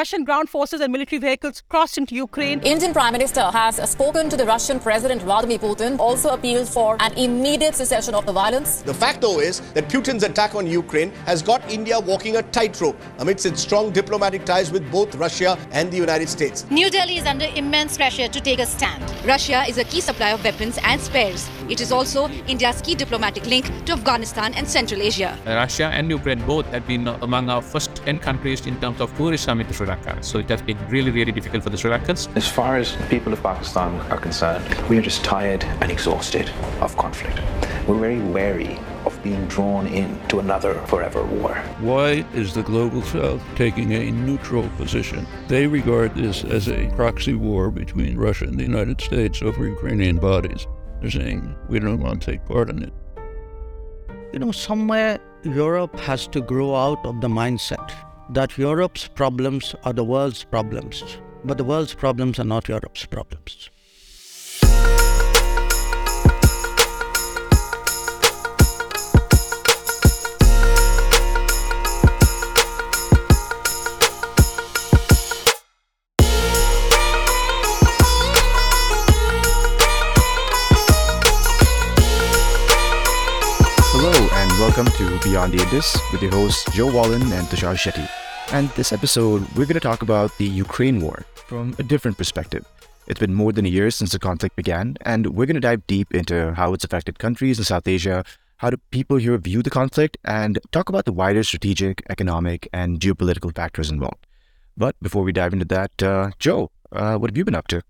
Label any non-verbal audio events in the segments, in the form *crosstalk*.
Russian ground forces and military vehicles crossed into Ukraine. Indian Prime Minister has spoken to the Russian President Vladimir Putin, also appealed for an immediate cessation of the violence. The fact, though, is that Putin's attack on Ukraine has got India walking a tightrope amidst its strong diplomatic ties with both Russia and the United States. New Delhi is under immense pressure to take a stand. Russia is a key supplier of weapons and spares. It is also India's key diplomatic link to Afghanistan and Central Asia. Russia and Ukraine both have been among our first 10 countries in terms of tourism into Sri Lanka. So it has been really, really difficult for the Sri Lankans. As far as people of Pakistan are concerned, we are just tired and exhausted of conflict. We're very wary of being drawn into another forever war. Why is the global south taking a neutral position? They regard this as a proxy war between Russia and the United States over Ukrainian bodies. They're saying we don't want to take part in it. You know, somewhere Europe has to grow out of the mindset that Europe's problems are the world's problems, but the world's problems are not Europe's problems. Welcome to Beyond the Indus with your hosts Joe Wallen and Tushar Shetty. And this episode, we're going to talk about the Ukraine war from a different perspective. It's been more than a year since the conflict began, and we're going to dive deep into how it's affected countries in South Asia, how do people here view the conflict, and talk about the wider strategic, economic, and geopolitical factors involved. But before we dive into that, uh, Joe, uh, what have you been up to?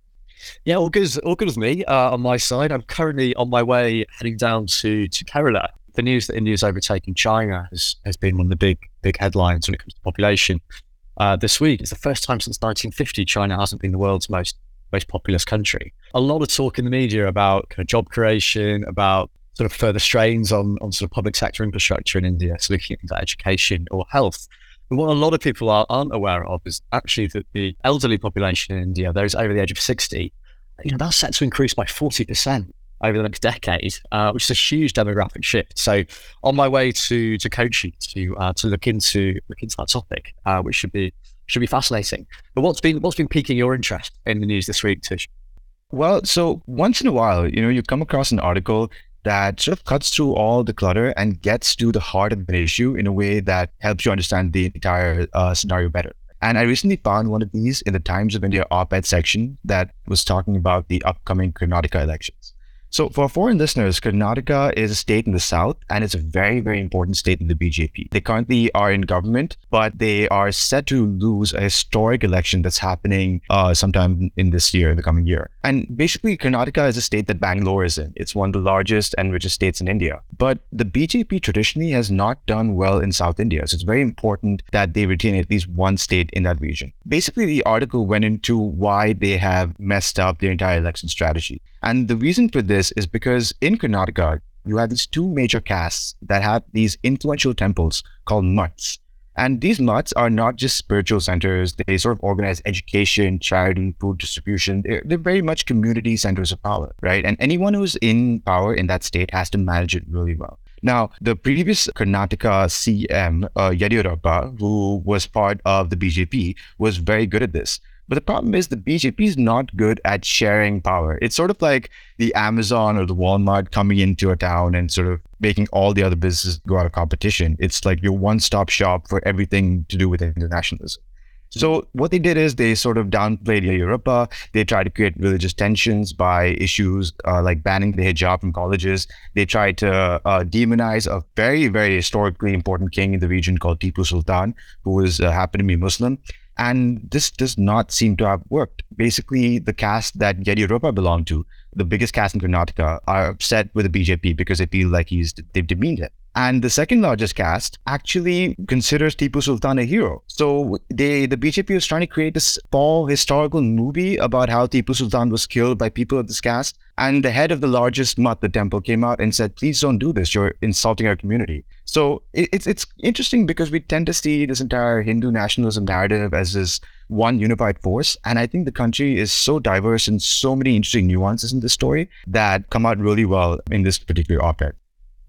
Yeah, all good, all good with me uh, on my side. I'm currently on my way heading down to, to Kerala the news that India is overtaking China has, has been one of the big big headlines when it comes to population uh, this week. It's the first time since 1950 China hasn't been the world's most most populous country. A lot of talk in the media about kind of job creation, about sort of further strains on on sort of public sector infrastructure in India, so looking at education or health. What a lot of people are, aren't aware of is actually that the elderly population in India, those over the age of 60, you know, that's set to increase by 40% over the next decade, uh, which is a huge demographic shift. So, on my way to to Kochi to uh, to look into look into that topic, uh, which should be should be fascinating. But what's been what's been piquing your interest in the news this week, Tish? Well, so once in a while, you know, you come across an article that sort of cuts through all the clutter and gets to the heart of the issue in a way that helps you understand the entire uh, scenario better. And I recently found one of these in the Times of India op ed section that was talking about the upcoming Karnataka elections. So, for foreign listeners, Karnataka is a state in the south and it's a very, very important state in the BJP. They currently are in government, but they are set to lose a historic election that's happening uh, sometime in this year, in the coming year. And basically, Karnataka is a state that Bangalore is in. It's one of the largest and richest states in India. But the BJP traditionally has not done well in South India. So, it's very important that they retain at least one state in that region. Basically, the article went into why they have messed up their entire election strategy. And the reason for this is because in Karnataka, you have these two major castes that have these influential temples called mutts. And these mutts are not just spiritual centers. They sort of organize education, charity, food distribution. They're, they're, very much community centers of power, right? And anyone who's in power in that state has to manage it really well. Now, the previous Karnataka CM, uh, who was part of the BJP, was very good at this. But the problem is the BJP is not good at sharing power. It's sort of like the Amazon or the Walmart coming into a town and sort of making all the other businesses go out of competition. It's like your one-stop shop for everything to do with internationalism. So what they did is they sort of downplayed Yediyurappa. They tried to create religious tensions by issues uh, like banning the hijab from colleges. They tried to uh, demonize a very, very historically important king in the region called Tipu Sultan, who was uh, happened to be Muslim. And this does not seem to have worked. Basically, the caste that Yediyurappa belonged to, the biggest caste in Karnataka, are upset with the BJP because they feel like he's they've demeaned him. And the second largest caste actually considers Tipu Sultan a hero. So they, the BJP was trying to create this fall historical movie about how Tipu Sultan was killed by people of this caste. And the head of the largest mutt, the temple, came out and said, please don't do this. You're insulting our community. So it, it's, it's interesting because we tend to see this entire Hindu nationalism narrative as this one unified force. And I think the country is so diverse and so many interesting nuances in this story that come out really well in this particular op-ed.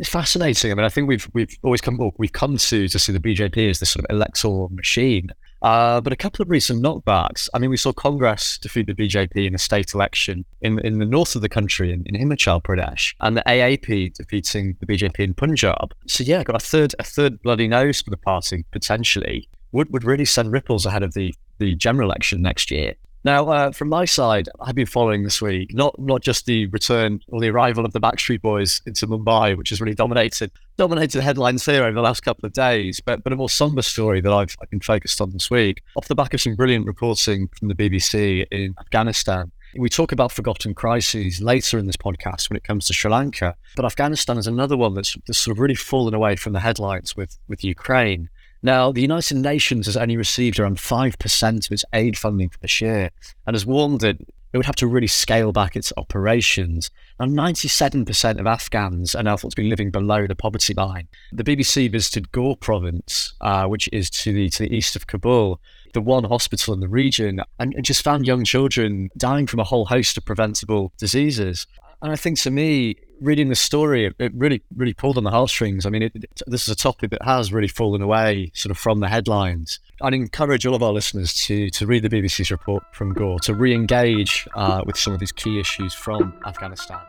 It's fascinating. I mean, I think we've we've always come we've come to to see the BJP as this sort of electoral machine, Uh, but a couple of recent knockbacks. I mean, we saw Congress defeat the BJP in a state election in in the north of the country, in, in Himachal Pradesh, and the AAP defeating the BJP in Punjab. So yeah, got a third a third bloody nose for the party potentially. Would would really send ripples ahead of the the general election next year. Now, uh, from my side, I've been following this week not not just the return or the arrival of the Backstreet Boys into Mumbai, which has really dominated dominated the headlines here over the last couple of days, but but a more somber story that I've, I've been focused on this week, off the back of some brilliant reporting from the BBC in Afghanistan. We talk about forgotten crises later in this podcast when it comes to Sri Lanka, but Afghanistan is another one that's, that's sort of really fallen away from the headlines with with Ukraine. Now, the United Nations has only received around 5% of its aid funding for this year and has warned that it would have to really scale back its operations. Now, 97% of Afghans are now thought to be living below the poverty line. The BBC visited Ghor province, uh, which is to the, to the east of Kabul, the one hospital in the region, and, and just found young children dying from a whole host of preventable diseases. And I think to me, reading the story, it, really, really pulled on the heartstrings. I mean, it, it, this is a topic that has really fallen away sort of from the headlines. I'd encourage all of our listeners to, to read the BBC's report from Ghor, to re engage uh, with some of these key issues from Afghanistan.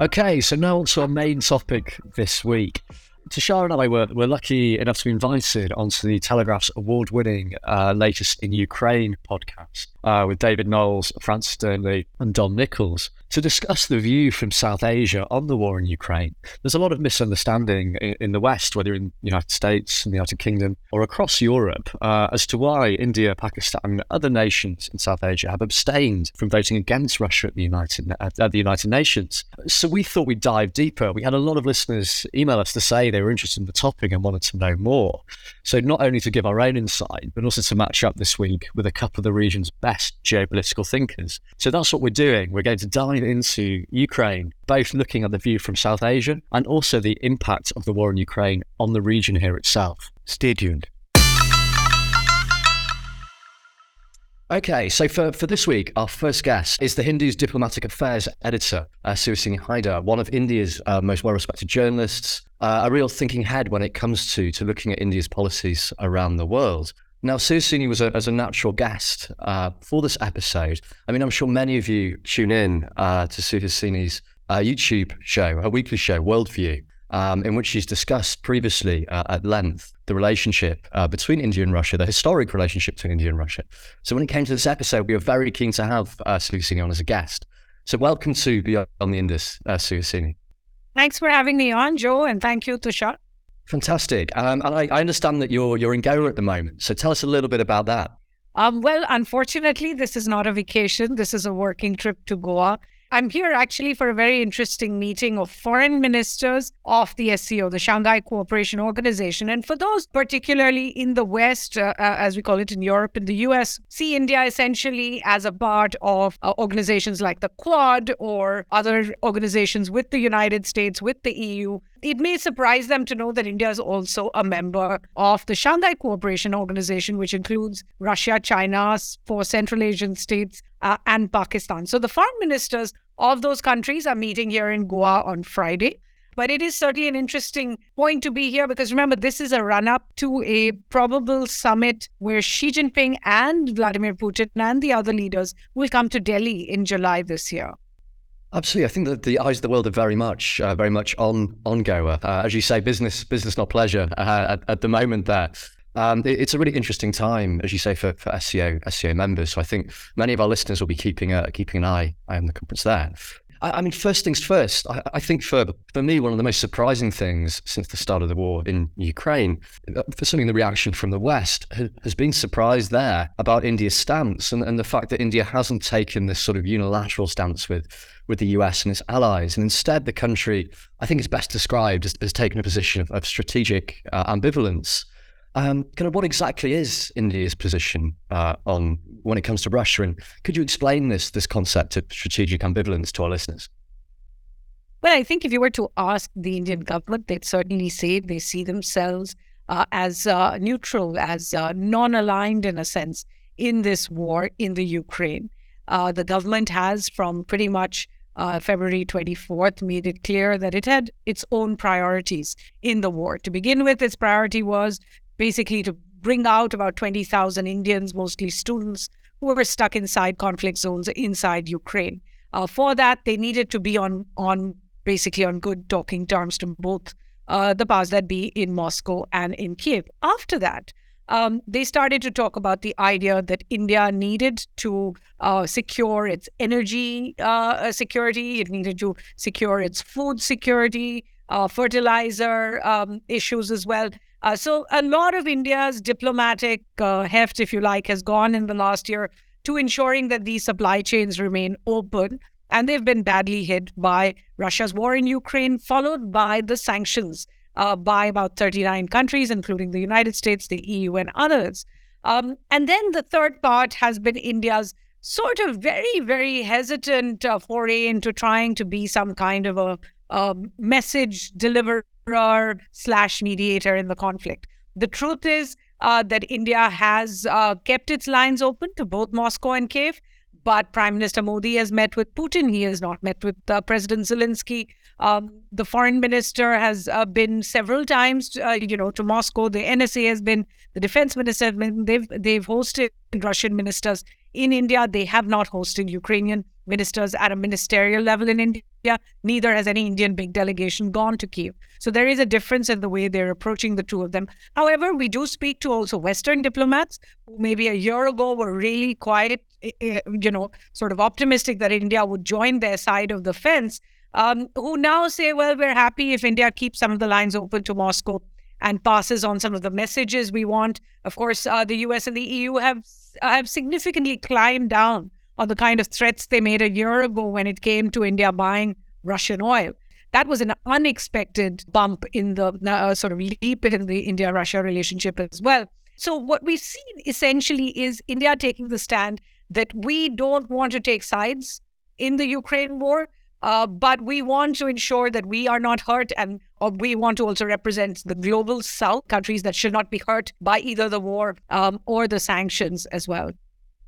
Okay, so now on to our main topic this week. Tushar and I were, were lucky enough to be invited onto the Telegraph's award winning uh, latest in Ukraine podcast uh, with David Knowles, Francis Dearnley, and Dom Nicholls to discuss the view from South Asia on the war in Ukraine. There's a lot of misunderstanding in, in the West, whether in the United States, in the United Kingdom, or across Europe, uh, as to why India, Pakistan, and other nations in South Asia have abstained from voting against Russia at the United at, at the United Nations. So we thought we'd dive deeper. We had a lot of listeners email us to say they were interested in the topic and wanted to know more. So not only to give our own insight, but also to match up this week with a couple of the region's best geopolitical thinkers. So that's what we're doing. We're going to dive into Ukraine, both looking at the view from South Asia and also the impact of the war in Ukraine on the region here itself. Stay tuned. Okay, so for, for this week, our first guest is the Hindu's diplomatic affairs editor, uh, Suhasini Haider, one of India's uh, most well respected journalists, uh, a real thinking head when it comes to, to looking at India's policies around the world. Now, Suhasini was a, as a natural guest uh, for this episode. I mean, I'm sure many of you tune in uh, to Suhasini's uh, YouTube show, a weekly show, Worldview, um, in which she's discussed previously uh, at length the relationship uh, between India and Russia, the historic relationship between India and Russia. So, when it came to this episode, we were very keen to have uh, Suhasini on as a guest. So, welcome to Beyond the Indus, uh, Suhasini. Thanks for having me on, Joe, and thank you, Tushar. Fantastic. Um, and I, I, understand that you're you're in Goa at the moment. So tell us a little bit about that. Um, well, unfortunately, this is not a vacation. This is a working trip to Goa. I'm here actually for a very interesting meeting of foreign ministers of the SCO, the Shanghai Cooperation Organization. And for those particularly in the West, uh, uh, as we call it in Europe, in the US, see India essentially as a part of uh, organizations like the Quad or other organizations with the United States, with the EU. It may surprise them to know that India is also a member of the Shanghai Cooperation Organization, which includes Russia, China, four Central Asian states, uh, and Pakistan. So the foreign ministers of those countries are meeting here in Goa on Friday. But it is certainly an interesting point to be here because remember, this is a run up to a probable summit where Xi Jinping and Vladimir Putin and the other leaders will come to Delhi in July this year. Absolutely, I think that the eyes of the world are very much, uh, very much on on Goa. Uh, as you say, business, business, not pleasure. Uh, at, at, the moment, there, um, it, it's a really interesting time, as you say, for, for SCO SCO members. So I think many of our listeners will be keeping a, keeping an eye on the conference there. I, I mean, first things first. I, I, think for for me, one of the most surprising things since the start of the war in Ukraine, uh, for something the reaction from the West has, been surprised there about India's stance and, and the fact that India hasn't taken this sort of unilateral stance with with the US and its allies. And instead, the country, I think, is best described as, as taking a position of, of strategic uh, ambivalence. Um, kind of what exactly is India's position uh, on when it comes to Russia, and could you explain this this concept of strategic ambivalence to our listeners? Well, I think if you were to ask the Indian government, they'd certainly say they see themselves uh, as uh, neutral, as uh, non-aligned in a sense in this war in the Ukraine. Uh, the government has, from pretty much uh, February 24th, made it clear that it had its own priorities in the war. To begin with, its priority was basically to bring out about 20,000 Indians, mostly students, who were stuck inside conflict zones inside Ukraine. Uh, for that, they needed to be on on basically on good talking terms to both uh, the powers that be in Moscow and in Kiev. After that, um, they started to talk about the idea that India needed to uh, secure its energy uh, security, it needed to secure its food security, uh, fertilizer um, issues as well. Uh, so a lot of India's diplomatic uh, heft, if you like, has gone in the last year to ensuring that these supply chains remain open. And they've been badly hit by Russia's war in Ukraine, followed by the sanctions uh, by about 39 countries, including the United States, the EU, and others. Um, and then the third part has been India's sort of very, very hesitant uh, foray into trying to be some kind of a, a message deliverer slash mediator in the conflict. The truth is uh, that India has uh, kept its lines open to both Moscow and Kiev, but Prime Minister Modi has met with Putin. He has not met with uh, President Zelensky. Um, the foreign minister has uh, been several times, uh, you know, to Moscow. The NSA has been, the defense minister has been. They've they've hosted Russian ministers in India. They have not hosted Ukrainian ministers at a ministerial level in India. Neither has any Indian big delegation gone to Kiev. So there is a difference in the way they're approaching the two of them. However, we do speak to also Western diplomats who maybe a year ago were really quite, eh, eh, you know, sort of optimistic that India would join their side of the fence, um, who now say, well, we're happy if India keeps some of the lines open to Moscow and passes on some of the messages we want. Of course, uh, the US and the EU have have significantly climbed down on the kind of threats they made a year ago when it came to India buying Russian oil. That was an unexpected bump in the uh, sort of leap in the India Russia relationship as well. So, what we've seen essentially is India taking the stand that we don't want to take sides in the Ukraine war, uh, but we want to ensure that we are not hurt and we want to also represent the global south countries that should not be hurt by either the war um, or the sanctions as well.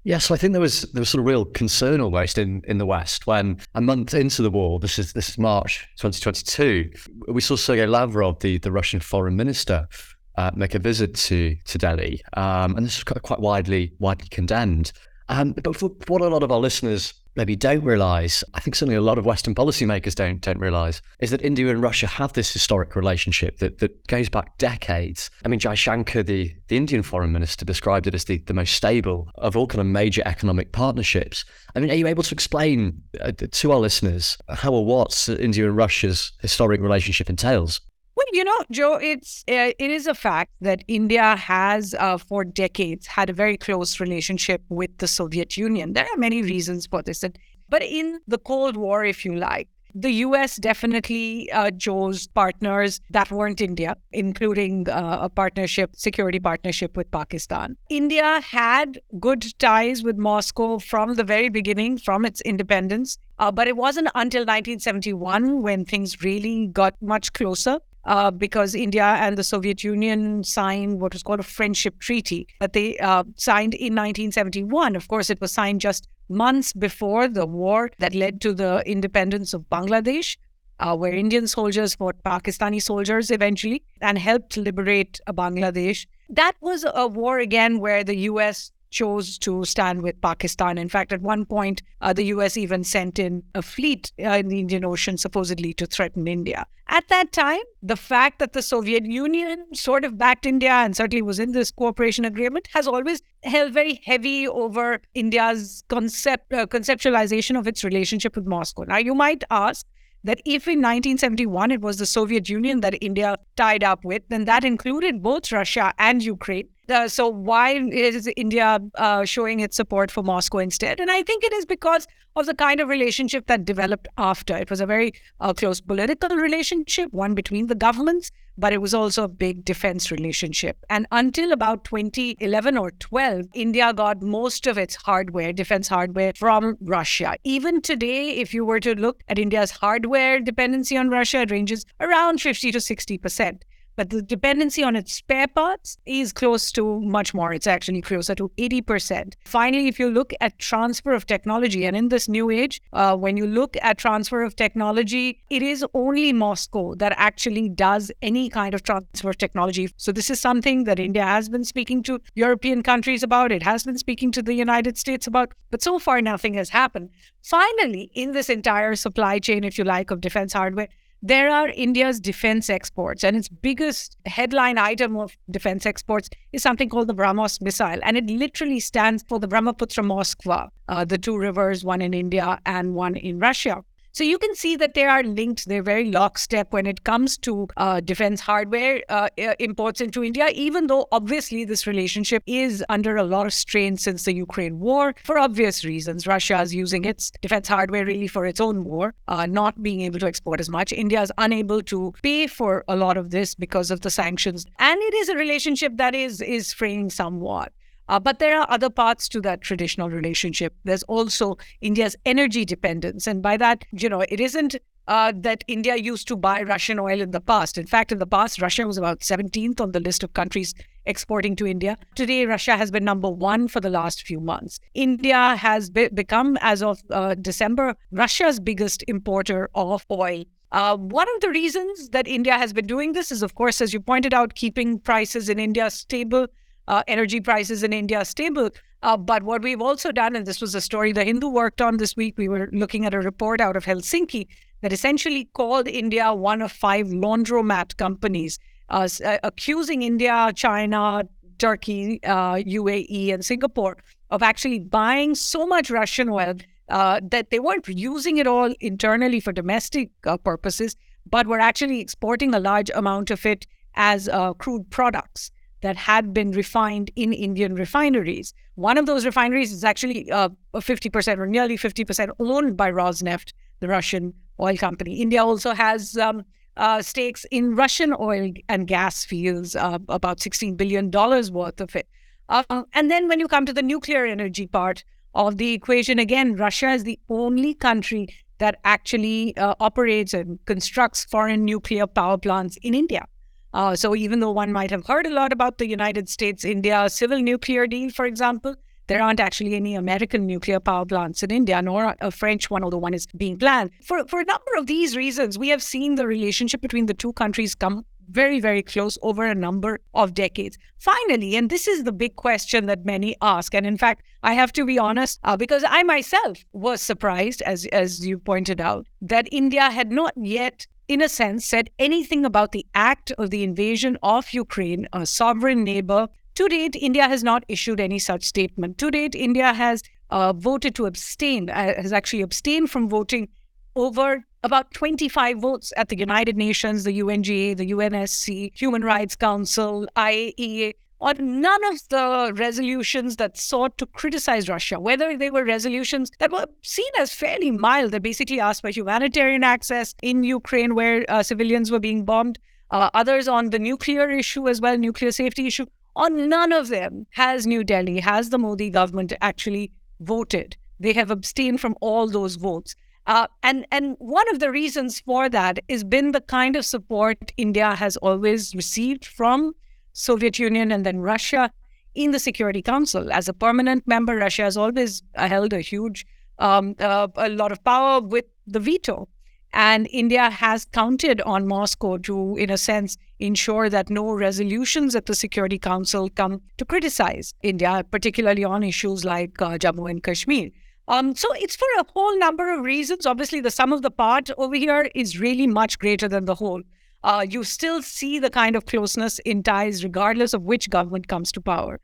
Yes, I think there was there was sort of real concern almost in, in the West when a month into the war, this is this is March 2022, we saw Sergei Lavrov, the, the Russian foreign minister, uh, make a visit to to Delhi, um, and this was quite widely widely condemned. Um, but for what a lot of our listeners maybe don't realize, I think certainly a lot of Western policymakers don't don't realize, is that India and Russia have this historic relationship that, that goes back decades. I mean, Jaishankar, the, the Indian foreign minister, described it as the, the most stable of all kind of major economic partnerships. I mean, are you able to explain uh, to our listeners how or what India and Russia's historic relationship entails? Well, you know, Joe, it's uh, it is a fact that India has uh, for decades had a very close relationship with the Soviet Union. There are many reasons for this, but in the Cold War, if you like, the US definitely uh, chose partners that weren't India, including uh, a partnership, security partnership with Pakistan. India had good ties with Moscow from the very beginning, from its independence. Uh, but it wasn't until 1971 when things really got much closer uh, because India and the Soviet Union signed what was called a friendship treaty that they uh, signed in 1971. Of course, it was signed just months before the war that led to the independence of Bangladesh. Uh, where Indian soldiers fought Pakistani soldiers eventually and helped liberate Bangladesh. That was a war again where the US chose to stand with Pakistan. In fact, at one point, uh, the US even sent in a fleet uh, in the Indian Ocean, supposedly to threaten India. At that time, the fact that the Soviet Union sort of backed India and certainly was in this cooperation agreement has always held very heavy over India's concept uh, conceptualization of its relationship with Moscow. Now, you might ask, that if in 1971 it was the Soviet Union that India tied up with, then that included both Russia and Ukraine. Uh, so why is India uh, showing its support for Moscow instead? And I think it is because of the kind of relationship that developed after. It was a very uh, close political relationship, one between the governments, but it was also a big defense relationship. And until about 2011 or 12, India got most of its hardware, defense hardware, from Russia. Even today, if you were to look at India's hardware dependency on Russia, it ranges around 50 to 60 percent. But the dependency on its spare parts is close to much more. It's actually closer to 80%. Finally, if you look at transfer of technology, and in this new age, uh, when you look at transfer of technology, it is only Moscow that actually does any kind of transfer of technology. So, this is something that India has been speaking to European countries about, it has been speaking to the United States about, but so far nothing has happened. Finally, in this entire supply chain, if you like, of defense hardware, there are India's defense exports, and its biggest headline item of defense exports is something called the BrahMos missile, and it literally stands for the Brahmaputra Moskva, uh, the two rivers, one in India and one in Russia. So you can see that they are linked. They're very lockstep when it comes to uh, defense hardware uh, imports into India, even though obviously this relationship is under a lot of strain since the Ukraine war for obvious reasons. Russia is using its defense hardware really for its own war, uh, not being able to export as much. India is unable to pay for a lot of this because of the sanctions. And it is a relationship that is, is fraying somewhat. Uh, but there are other parts to that traditional relationship. There's also India's energy dependence. And by that, you know, it isn't uh, that India used to buy Russian oil in the past. In fact, in the past, Russia was about 17th on the list of countries exporting to India. Today, Russia has been number one for the last few months. India has be- become, as of uh, December, Russia's biggest importer of oil. Uh, one of the reasons that India has been doing this is, of course, as you pointed out, keeping prices in India stable uh, energy prices in India stable. Uh, but what we've also done, and this was a story the Hindu worked on this week, we were looking at a report out of Helsinki that essentially called India one of five laundromat companies, uh, uh accusing India, China, Turkey, UAE, uh, and Singapore of actually buying so much Russian oil uh, that they weren't using it all internally for domestic purposes, but were actually exporting a large amount of it as crude products that had been refined in Indian refineries. One of those refineries is actually uh, 50% or nearly 50% owned by Rosneft, the Russian oil company. India also has um, uh, stakes in Russian oil and gas fields, uh, about $16 billion worth of it. Uh, and then when you come to the nuclear energy part of the equation, again, Russia is the only country that actually uh, operates and constructs foreign nuclear power plants in India. Uh, so even though one might have heard a lot about the United States India civil nuclear deal, for example, there aren't actually any American nuclear power plants in India, nor a French one, although one is being planned. For, for a number of these reasons, we have seen the relationship between the two countries come very, very close over a number of decades. Finally, and this is the big question that many ask, and in fact, I have to be honest, uh, because I myself was surprised, as, as you pointed out, that India had not yet in a sense, said anything about the act of the invasion of Ukraine, a sovereign neighbor. To date, India has not issued any such statement. To date, India has uh, voted to abstain, uh, has actually abstained from voting over about 25 votes at the United Nations, the UNGA, the UNSC, Human Rights Council, IAEA, on none of the resolutions that sought to criticize Russia, whether they were resolutions that were seen as fairly mild, that basically asked for humanitarian access in Ukraine where uh, civilians were being bombed, uh, others on the nuclear issue as well, nuclear safety issue. On none of them has New Delhi, has the Modi government actually voted. They have abstained from all those votes. Uh, and and one of the reasons for that has been the kind of support India has always received from Soviet Union and then Russia in the Security Council. As a permanent member, Russia has always held a huge, um, uh, a lot of power with the veto. And India has counted on Moscow to, in a sense, ensure that no resolutions at the Security Council come to criticize India, particularly on issues like uh, Jammu and Kashmir. Um, so it's for a whole number of reasons. Obviously, the sum of the part over here is really much greater than the whole uh, you still see the kind of closeness in ties, regardless of which government comes to power.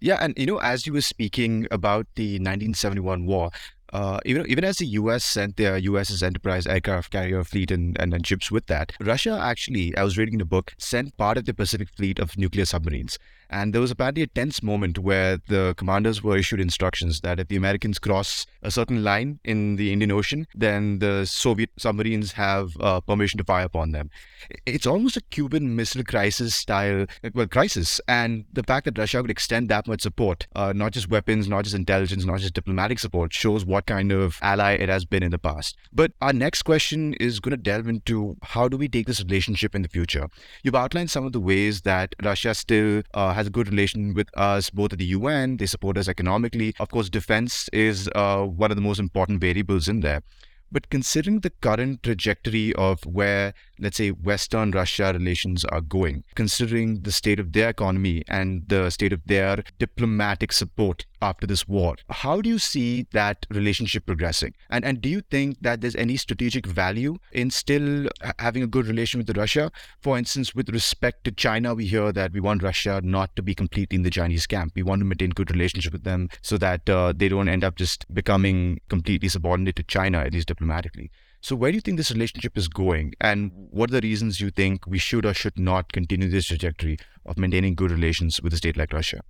Yeah, and you know, as you were speaking about the 1971 war, uh, even even as the U.S. sent their USS Enterprise aircraft carrier fleet and, and, and ships with that, Russia actually, I was reading the book, sent part of the Pacific Fleet of nuclear submarines. And there was apparently a tense moment where the commanders were issued instructions that if the Americans cross a certain line in the Indian Ocean, then the Soviet submarines have uh, permission to fire upon them. It's almost a Cuban Missile Crisis style, well, crisis. And the fact that Russia could extend that much support, uh, not just weapons, not just intelligence, not just diplomatic support, shows what what kind of ally it has been in the past. But our next question is going to delve into how do we take this relationship in the future? You've outlined some of the ways that Russia still uh, has a good relation with us, both at the UN, they support us economically. Of course, defense is uh, one of the most important variables in there. But considering the current trajectory of where, let's say, Western Russia relations are going, considering the state of their economy and the state of their diplomatic support after this war, how do you see that relationship progressing? And and do you think that there's any strategic value in still having a good relation with Russia? For instance, with respect to China, we hear that we want Russia not to be completely in the Chinese camp. We want to maintain good relationship with them so that uh, they don't end up just becoming completely subordinate to China, at least diplomatically. So, where do you think this relationship is going? And what are the reasons you think we should or should not continue this trajectory of maintaining good relations with a state like Russia?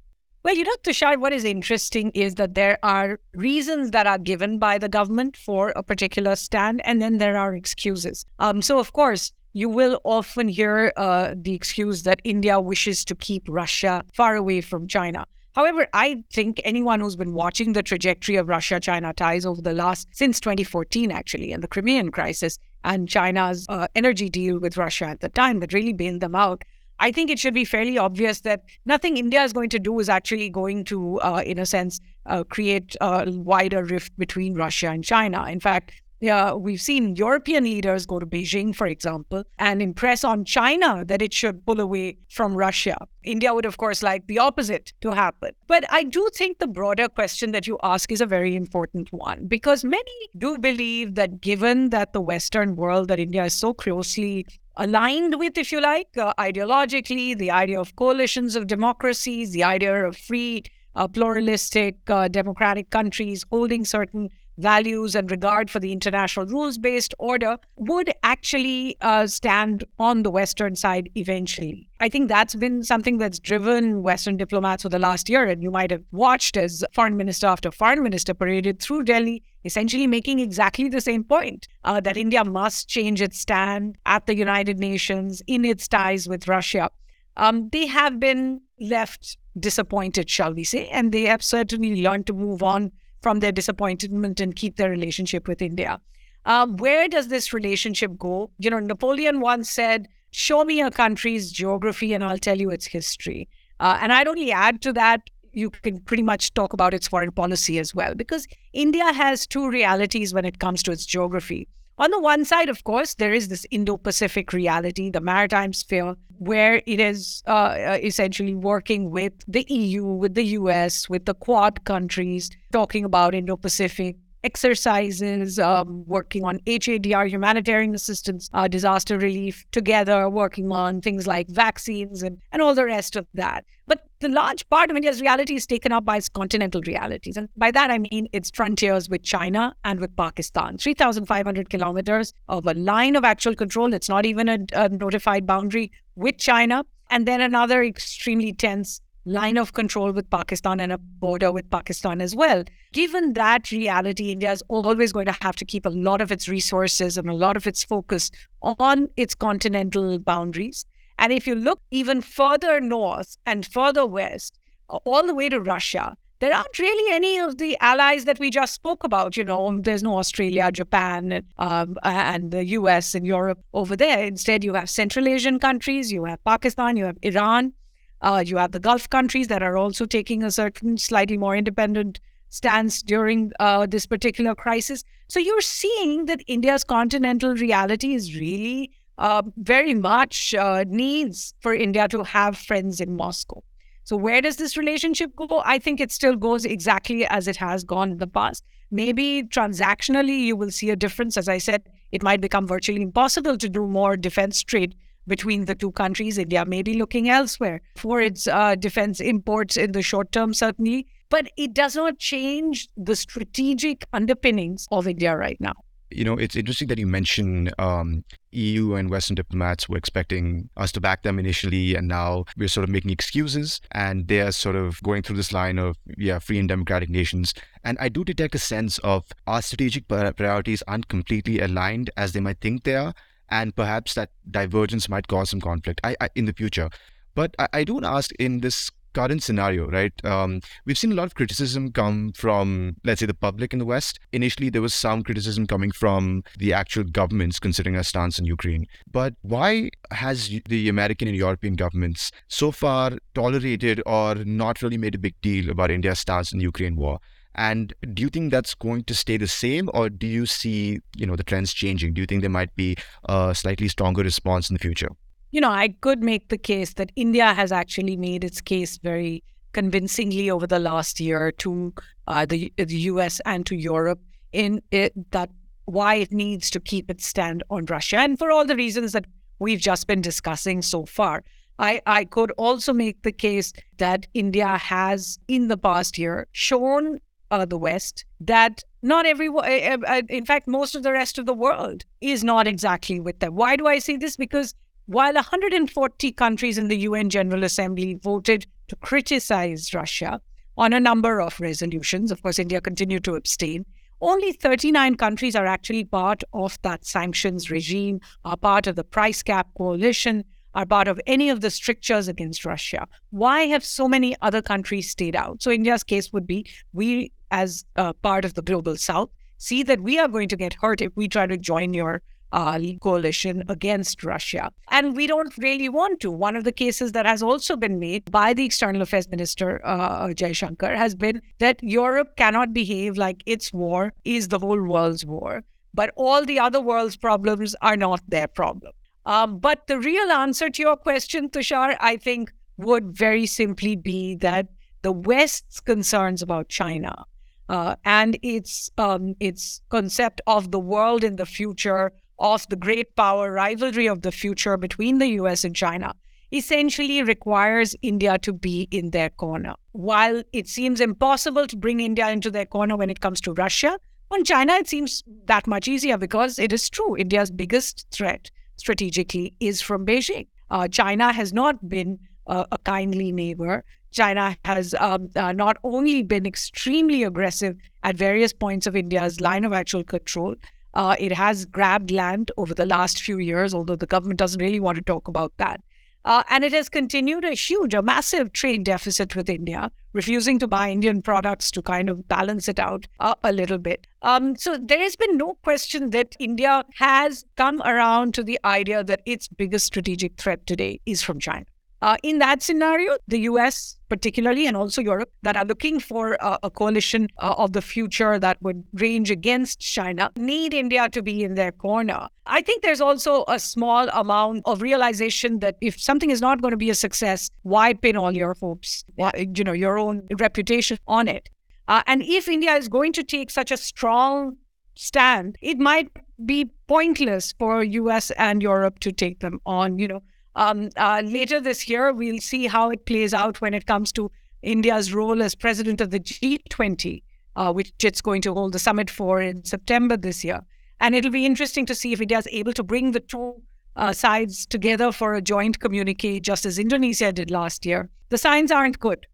Well, you know, Tushar, what is interesting is that there are reasons that are given by the government for a particular stand, and then there are excuses. Um, so, of course, you will often hear uh, the excuse that India wishes to keep Russia far away from China. However, I think anyone who's been watching the trajectory of Russia China ties over the last, since 2014, actually, and the Crimean crisis and China's uh, energy deal with Russia at the time that really bailed them out. I think it should be fairly obvious that nothing India is going to do is actually going to, uh, in a sense, uh, create a wider rift between Russia and China. In fact, yeah, we've seen European leaders go to Beijing, for example, and impress on China that it should pull away from Russia. India would, of course, like the opposite to happen. But I do think the broader question that you ask is a very important one because many do believe that given that the Western world, that India is so closely aligned with, if you like, uh, ideologically, the idea of coalitions of democracies, the idea of free, uh, pluralistic, uh, democratic countries holding certain values and regard for the international rules based order would actually uh, stand on the Western side eventually. I think that's been something that's driven Western diplomats for the last year. And you might have watched as foreign minister after foreign minister paraded through Delhi, essentially making exactly the same point uh, that India must change its stand at the United Nations in its ties with Russia. Um, they have been left disappointed, shall we say, and they have certainly learned to move on from their disappointment and keep their relationship with India. Um, where does this relationship go? You know, Napoleon once said, Show me a country's geography and I'll tell you its history. Uh, and I'd only add to that, you can pretty much talk about its foreign policy as well, because India has two realities when it comes to its geography. On the one side, of course, there is this Indo Pacific reality, the maritime sphere, where it is uh, uh essentially working with the EU, with the US, with the Quad countries, talking about Indo Pacific exercises, um, working on HADR, humanitarian assistance, uh, disaster relief together, working on things like vaccines and, and all the rest of that. But the large part of India's reality is taken up by its continental realities. And by that, I mean its frontiers with China and with Pakistan. 3,500 kilometers of a line of actual control. It's not even a, a notified boundary with China. And then another extremely tense line of control with Pakistan and a border with Pakistan as well. Given that reality, India is always going to have to keep a lot of its resources and a lot of its focus on its continental boundaries. And if you look even further north and further west, all the way to Russia, there aren't really any of the allies that we just spoke about. You know, there's no Australia, Japan, um, and the US and Europe over there. Instead, you have Central Asian countries, you have Pakistan, you have Iran, uh, you have the Gulf countries that are also taking a certain slightly more independent stance during uh, this particular crisis. So you're seeing that India's continental reality is really uh, very much uh, needs for India to have friends in Moscow. So where does this relationship go? I think it still goes exactly as it has gone in the past. Maybe transactionally, you will see a difference. As I said, it might become virtually impossible to do more defense trade between the two countries. India may be looking elsewhere for its uh, defense imports in the short term, certainly, but it does not change the strategic underpinnings of India right now. You know, it's interesting that you mention um, EU and Western diplomats were expecting us to back them initially, and now we're sort of making excuses, and they're sort of going through this line of yeah, free and democratic nations. And I do detect a sense of our strategic priorities aren't completely aligned as they might think they are, and perhaps that divergence might cause some conflict I, I in the future. But I, I do want to ask in this current scenario, right? Um, we've seen a lot of criticism come from, let's say, the public in the West. Initially, there was some criticism coming from the actual governments considering our stance in Ukraine. But why has the American and European governments so far tolerated or not really made a big deal about India's stance in the Ukraine war? And do you think that's going to stay the same, or do you see, you know, the trends changing? Do you think there might be a slightly stronger response in the future? You know, I could make the case that India has actually made its case very convincingly over the last year to uh, the, the U.S. and to Europe in it, that why it needs to keep its stand on Russia, and for all the reasons that we've just been discussing so far. I, I could also make the case that India has, in the past year, shown uh, the West that not everyone, uh, uh, in fact, most of the rest of the world is not exactly with them. Why do I say this? Because while 140 countries in the UN General Assembly voted to criticize Russia on a number of resolutions, of course, India continued to abstain. Only 39 countries are actually part of that sanctions regime, are part of the price cap coalition, are part of any of the strictures against Russia. Why have so many other countries stayed out? So, India's case would be we as a part of the global south see that we are going to get hurt if we try to join your coalition against Russia. And we don't really want to. One of the cases that has also been made by the External Affairs Minister, uh, Shankar, has been that Europe cannot behave like its war is the whole world's war, but all the other world's problems are not their problem. Um, but the real answer to your question, Tushar, I think would very simply be that the West's concerns about China uh, and its um, its concept of the world in the future, of the great power rivalry of the future between the U.S. and China, essentially requires India to be in their corner. While it seems impossible to bring India into their corner when it comes to Russia, on China it seems that much easier because it is true India's biggest threat strategically is from Beijing. Uh, China has not been uh, a kindly neighbor. China has um, uh, not only been extremely aggressive at various points of India's line of actual control, uh, it has grabbed land over the last few years, although the government doesn't really want to talk about that. Uh, and it has continued a huge, a massive trade deficit with India, refusing to buy Indian products to kind of balance it out uh, a little bit. Um, so there has been no question that India has come around to the idea that its biggest strategic threat today is from China. Uh, in that scenario, the US, particularly, and also Europe, that are looking for uh, a coalition uh, of the future that would range against China, need India to be in their corner. I think there's also a small amount of realization that if something is not going to be a success, why pin all your hopes, you know, your own reputation on it? Uh, and if India is going to take such a strong stand, it might be pointless for US and Europe to take them on, you know. Um, uh, later this year, we'll see how it plays out when it comes to India's role as president of the G20, uh, which it's going to hold the summit for in September this year. And it'll be interesting to see if India is able to bring the two uh, sides together for a joint communique, just as Indonesia did last year. The signs aren't good.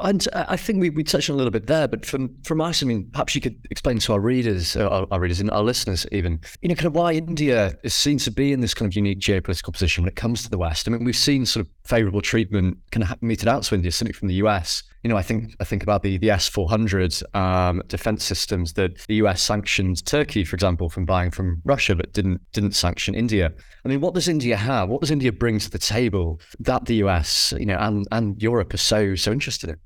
And uh, I think we, we touched on a little bit there, but from from us, I mean, perhaps you could explain to our readers, uh, our, our, readers and our listeners, even, you know, kind of why India is seen to be in this kind of unique geopolitical position when it comes to the West. I mean, we've seen sort of favourable treatment kind of meted out to India, certainly from the US. You know, I think I think about the the S four hundred um, defense systems that the US sanctioned Turkey, for example, from buying from Russia, but didn't didn't sanction India. I mean, what does India have? What does India bring to the table that the US, you know, and and Europe are so so interested in?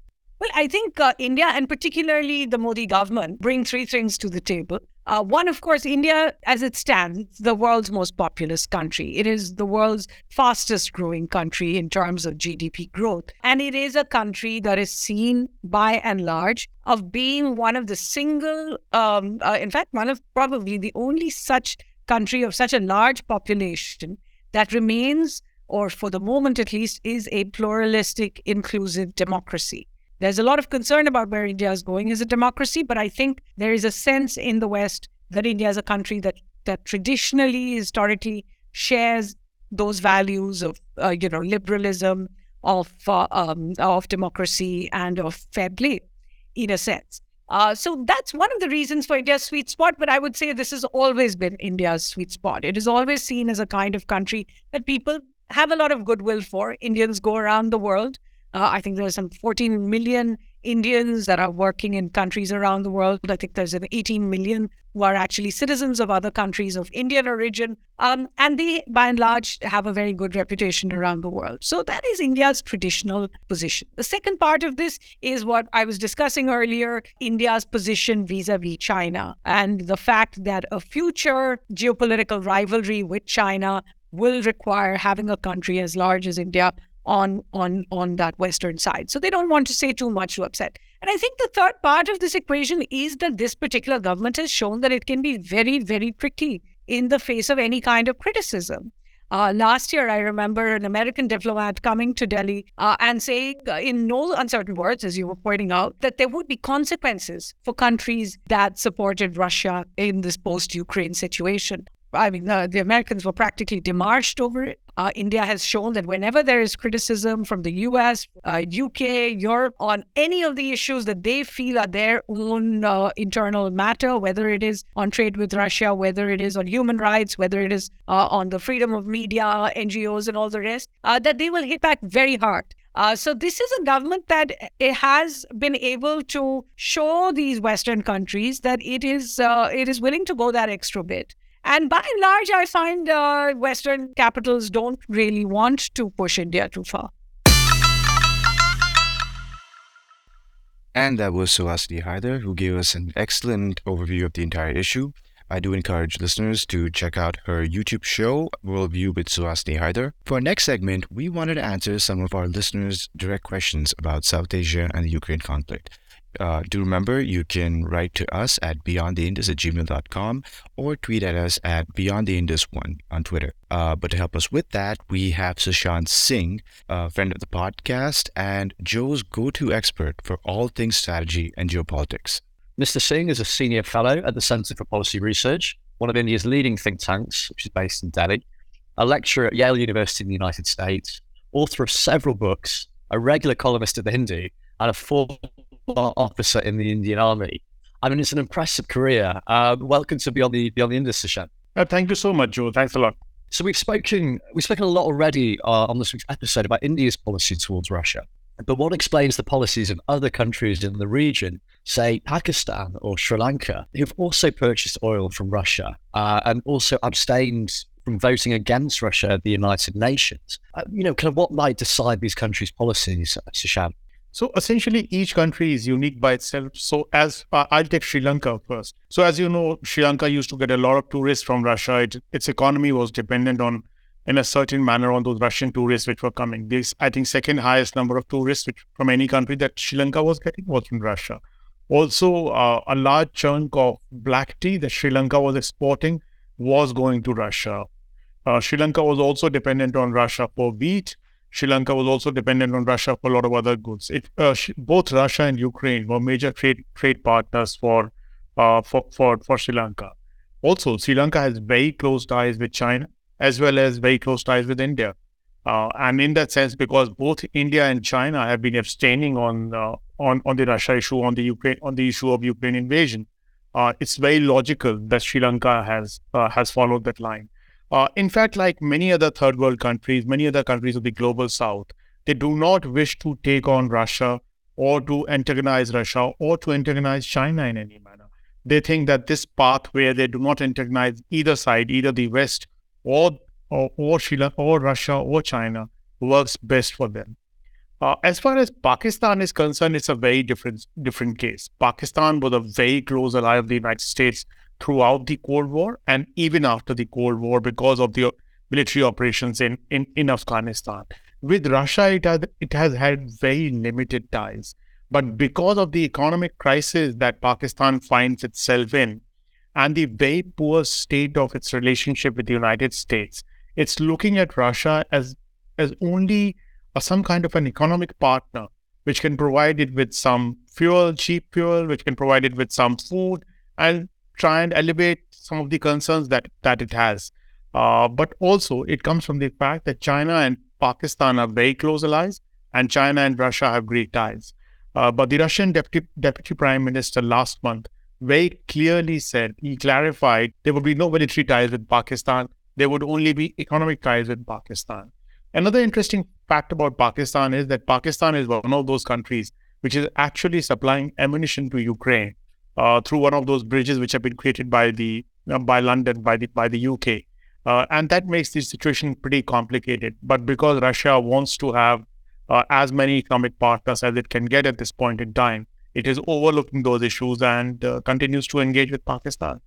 Well, I think uh, India and particularly the Modi government bring three things to the table. Uh, one, of course, India, as it stands, it's the world's most populous country. It is the world's fastest growing country in terms of GDP growth. And it is a country that is seen by and large of being one of the single, um, uh, in fact, one of probably the only such country of such a large population that remains, or for the moment at least, is a pluralistic, inclusive democracy. There's a lot of concern about where India is going as a democracy, but I think there is a sense in the West that India is a country that that traditionally, historically, shares those values of uh, you know liberalism, of uh, um, of democracy, and of fair play, in a sense. Uh, so that's one of the reasons for India's sweet spot. But I would say this has always been India's sweet spot. It is always seen as a kind of country that people have a lot of goodwill for. Indians go around the world Uh, I think there's some 14 million Indians that are working in countries around the world. I think there's 18 million who are actually citizens of other countries of Indian origin. Um, and they, by and large, have a very good reputation around the world. So that is India's traditional position. The second part of this is what I was discussing earlier India's position vis a vis China and the fact that a future geopolitical rivalry with China will require having a country as large as India on on on that western side. So they don't want to say too much to upset. And i think the third part of this equation is that this particular government has shown that it can be very very tricky in the face of any kind of criticism. Uh, last year, I remember an American diplomat coming to Delhi uh, and saying, uh, in no uncertain words, as you were pointing out, that there would be consequences for countries that supported Russia in this post Ukraine situation. I mean, the, Americans were practically demarched over it. Uh, India has shown that whenever there is criticism from the US, uh, UK, Europe on any of the issues that they feel are their own uh, internal matter, whether it is on trade with Russia, whether it is on human rights, whether it is uh, on the freedom of media, NGOs, and all the rest, uh, that they will hit back very hard. Uh, so this is a government that it has been able to show these Western countries that it is it is willing to go that extra bit. And by and large, I find uh, Western capitals don't really want to push India too far. And that was Suhasini Haider, who gave us an excellent overview of the entire issue. I do encourage listeners to check out her YouTube show, Worldview with Suhasini Haider. For our next segment, we wanted to answer some of our listeners' direct questions about South Asia and the Ukraine conflict. Uh, do remember you can write to us at beyondtheindus at gmail.com or tweet at us at beyondtheindus1 on Twitter. Uh, but to help us with that, we have Sushant Singh, a friend of the podcast and Joe's go to expert for all things strategy and geopolitics. Mr. Singh is a senior fellow at the Center for Policy Research, one of India's leading think tanks, which is based in Delhi, a lecturer at Yale University in the United States, author of several books, a regular columnist at the Hindu, and a former officer in the Indian Army. I mean, it's an impressive career. Uh, welcome to Beyond the Beyond the Indus, Sushant. Uh, thank you so much, Joe. Thanks a lot. So we've spoken we've spoken a lot already uh, on this week's episode about India's policy towards Russia. But what explains the policies of other countries in the region, say Pakistan or Sri Lanka, who've also purchased oil from Russia uh, and also abstained from voting against Russia at the United Nations? Uh, you know, kind of what might decide these countries' policies, Sushant? So essentially, each country is unique by itself. So as uh, I'll take Sri Lanka first. So as you know, Sri Lanka used to get a lot of tourists from Russia. It, its economy was dependent on, in a certain manner, on those Russian tourists which were coming. This, I think, second highest number of tourists which, from any country that Sri Lanka was getting was from Russia. Also, uh, a large chunk of black tea that Sri Lanka was exporting was going to Russia. Uh, Sri Lanka was also dependent on Russia for wheat Sri Lanka was also dependent on Russia for a lot of other goods. It, uh, both Russia and Ukraine were major trade trade partners for, uh, for for for Sri Lanka. Also, Sri Lanka has very close ties with China as well as very close ties with India. Uh, and in that sense, because both India and China have been abstaining on uh, on on the Russia issue, on the Ukraine on the issue of Ukraine invasion, uh, it's very logical that Sri Lanka has uh, has followed that line. Uh, in fact, like many other third world countries, many other countries of the global south, they do not wish to take on Russia or to antagonize Russia or to antagonize China in any manner. They think that this path where they do not antagonize either side, either the West or or, or, or Russia or China, works best for them. Uh, as far as Pakistan is concerned, it's a very different different case. Pakistan was a very close ally of the United States throughout the Cold War and even after the Cold War because of the military operations in, in, in Afghanistan. With Russia, it has, it has had very limited ties. But because of the economic crisis that Pakistan finds itself in and the very poor state of its relationship with the United States, it's looking at Russia as, as only a, some kind of an economic partner which can provide it with some fuel, cheap fuel, which can provide it with some food, and try and elevate some of the concerns that, that it has. Uh, but also, it comes from the fact that China and Pakistan are very close allies, and China and Russia have great ties. Uh, but the Russian deputy, deputy prime minister last month very clearly said, he clarified there would be no military ties with Pakistan, there would only be economic ties with Pakistan. Another interesting fact about Pakistan is that Pakistan is one of those countries which is actually supplying ammunition to Ukraine through one of those bridges which have been created by the uh, by London by the by the UK, uh, and that makes the situation pretty complicated. But because Russia wants to have uh, as many economic partners as it can get at this point in time, it is overlooking those issues and uh, continues to engage with Pakistan.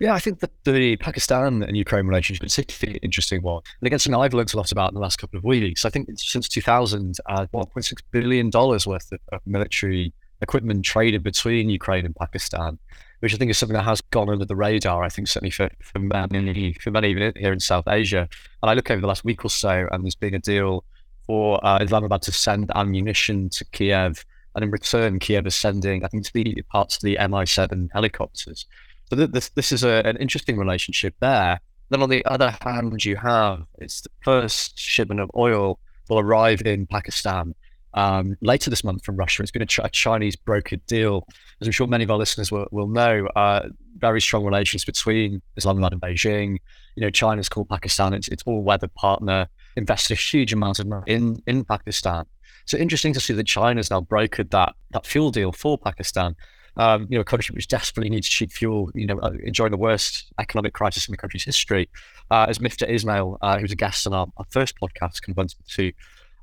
Yeah, I think that the Pakistan and Ukraine relationship is particularly interesting one. And again, something I've learned a lot about in the last couple of weeks. I think since 2000, uh, $1.6 billion worth of, of, military equipment traded between Ukraine and Pakistan, which I think is something that has gone under the radar, I think, certainly for, for, many, for many even here in South Asia. And I look over the last week or so, and there's been a deal for uh, Islamabad to send ammunition to Kiev. And in return, Kiev is sending, I think, the parts of the Mi 7 helicopters. So this this is a, an interesting relationship there. Then on the other hand, you have it's the first shipment of oil will arrive in Pakistan um, later this month from Russia. It's been a, ch- a, Chinese brokered deal, as I'm sure many of our listeners will, will know. Uh, very strong relations between Islamabad and Beijing. You know, China's called Pakistan its, its all-weather partner. Invested a huge amount of money in in Pakistan. So interesting to see that China's now brokered that that fuel deal for Pakistan um, you know, a country which desperately needs cheap fuel, you know, uh, enjoying the worst economic crisis in the country's history, uh, as Miftah Ismail, uh, who's a guest on our, our first podcast, of went into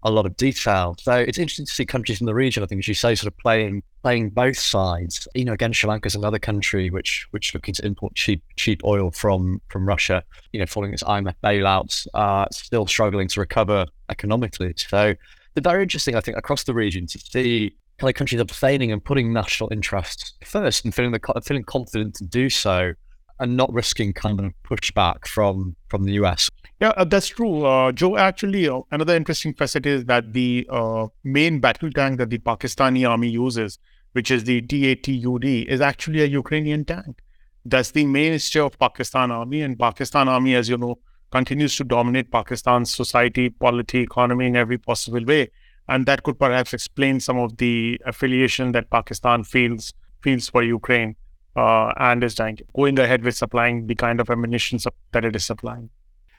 a lot of detail. So it's interesting to see countries in the region, I think, as you say, sort of playing playing both sides. You know, again, Sri Lanka is another country which which looking to import cheap cheap oil from from Russia. You know, following its IMF bailouts, uh, still struggling to recover economically. So. They're very interesting, I think, across the region to see kind of countries abstaining and putting national interests first and feeling the feeling confident to do so and not risking kind of pushback from from the US. Yeah, uh, that's true. Uh, Joe, actually, uh, another interesting facet is that the uh, main battle tank that the Pakistani army uses, which is the T-80UD, is actually a Ukrainian tank. That's the mainstay of Pakistan army, and Pakistan army, as you know, continues to dominate Pakistan's society, polity, economy in every possible way and that could perhaps explain some of the affiliation that Pakistan feels feels for Ukraine uh, and is going ahead with supplying the kind of ammunition that it is supplying.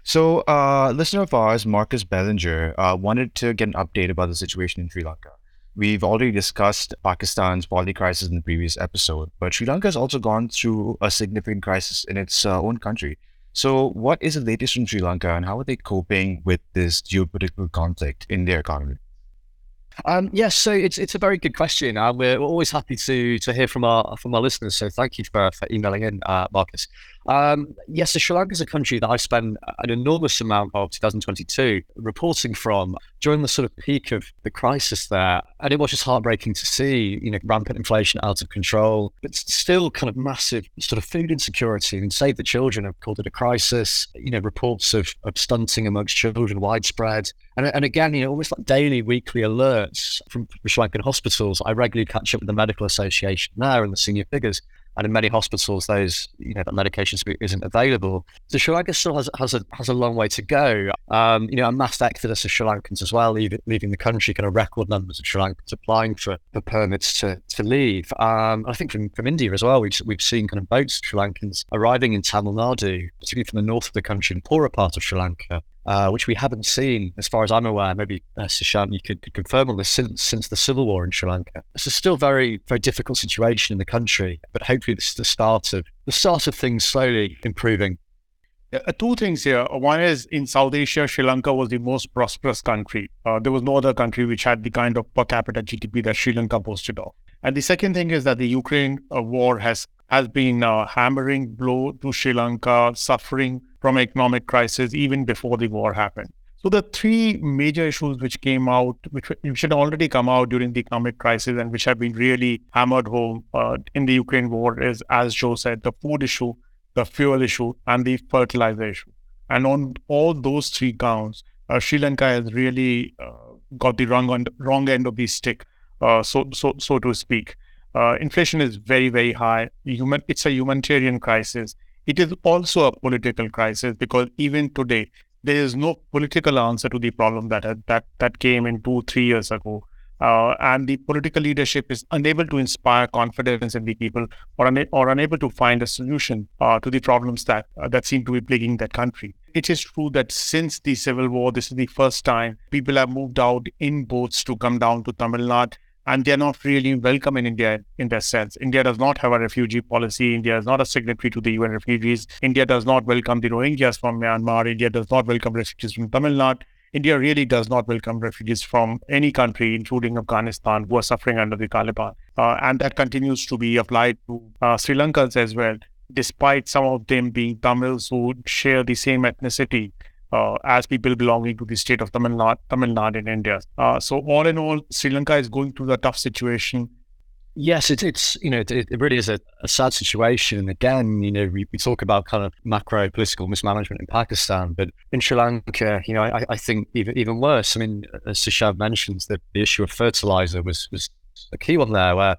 So, uh, listener of ours, Marcus Bellinger, uh, wanted to get an update about the situation in Sri Lanka. We've already discussed Pakistan's polity crisis in the previous episode, but Sri Lanka has also gone through a significant crisis in its uh, own country. So, what is the latest from Sri Lanka, and how are they coping with this geopolitical conflict in their economy? Um, yes, so it's it's a very good question. Uh, we're, we're, always happy to to hear from our from our listeners. So thank you for, for emailing in, uh, Marcus. Um, yes, so Sri Lanka is a country that I spent an enormous amount of 2022 reporting from during the sort of peak of the crisis there, and it was just heartbreaking to see, you know, rampant inflation out of control, but still kind of massive sort of food insecurity. And Save the Children have called it a crisis. You know, reports of, of stunting amongst children widespread, and and again, you know, almost like daily, weekly alerts from Sri Lankan hospitals. I regularly catch up with the medical association there and the senior figures and in many hospitals, those you know that medication isn't available. So Sri Lanka still has has a has a long way to go. Um, you know, a mass exodus of Sri Lankans as well, leaving, leaving the country. Kind of record numbers of Sri Lankans applying for, for permits to to leave. Um, I think from, from India as well, we've we've seen kind of boats of Sri Lankans arriving in Tamil Nadu, particularly from the north of the country and poorer part of Sri Lanka, uh, which we haven't seen, as far as I'm aware. Maybe uh, Sushant, you could, could, confirm on this since since the civil war in Sri Lanka. It's a still very very difficult situation in the country, but hopefully this is the start of the start of things slowly improving. Uh, two things here. One is in South Asia, Sri Lanka was the most prosperous country. Uh, there was no other country which had the kind of per capita GDP that Sri Lanka boasted of. And the second thing is that the Ukraine uh, war has has been a hammering blow to Sri Lanka, suffering from economic crisis even before the war happened. So the three major issues which came out, which, which had already come out during the economic crisis and which have been really hammered home uh, in the Ukraine war is, as Joe said, the food issue, the fuel issue, and the fertilizer issue. And on all those three counts, uh, Sri Lanka has really uh, got the wrong wrong end of the stick, uh, so so so to speak. Uh, inflation is very very high. Human, it's a humanitarian crisis it is also a political crisis because even today there is no political answer to the problem that that that came in two three years ago. Uh, and the political leadership is unable to inspire confidence in the people or, una- or unable to find a solution uh, to the problems that uh, that seem to be plaguing that country. it is true that since the civil war, this is the first time people have moved out in boats to come down to Tamil Nadu and they're not really welcome in India in that sense. India does not have a refugee policy. India is not a signatory to the UN refugees. India does not welcome the Rohingyas from Myanmar. India does not welcome refugees from Tamil Nadu. India really does not welcome refugees from any country, including Afghanistan, who are suffering under the Taliban. Uh, and that continues to be applied to uh, Sri Lankans as well, despite some of them being Tamils who share the same ethnicity uh, as people belonging to the state of Tamil Nadu, Tamil Nadu in India. Uh, so all in all, Sri Lanka is going through a tough situation. Yes, it, it's you know it, it really is a, a, sad situation. And again, you know, we, we talk about kind of macro political mismanagement in Pakistan, but in Sri Lanka, you know, I, I think even even worse. I mean, as Sushant mentions, that the issue of fertilizer was was a key one there, where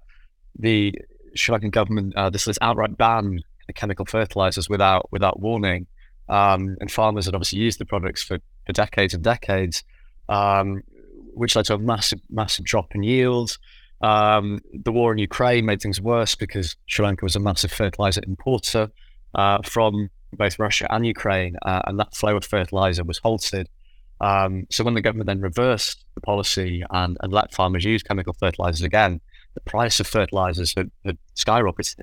the Sri Lankan government uh, this this outright banned the chemical fertilizers without without warning. Um, and farmers had obviously used the products for, for decades and decades, um, which led to a massive, massive drop in yields. Um, the war in Ukraine made things worse because Sri Lanka was a massive fertilizer importer uh, from both Russia and Ukraine, uh, and that flow of fertilizer was halted. Um, so when the government then reversed the policy and, and let farmers use chemical fertilizers again, the price of fertilizers had, had skyrocketed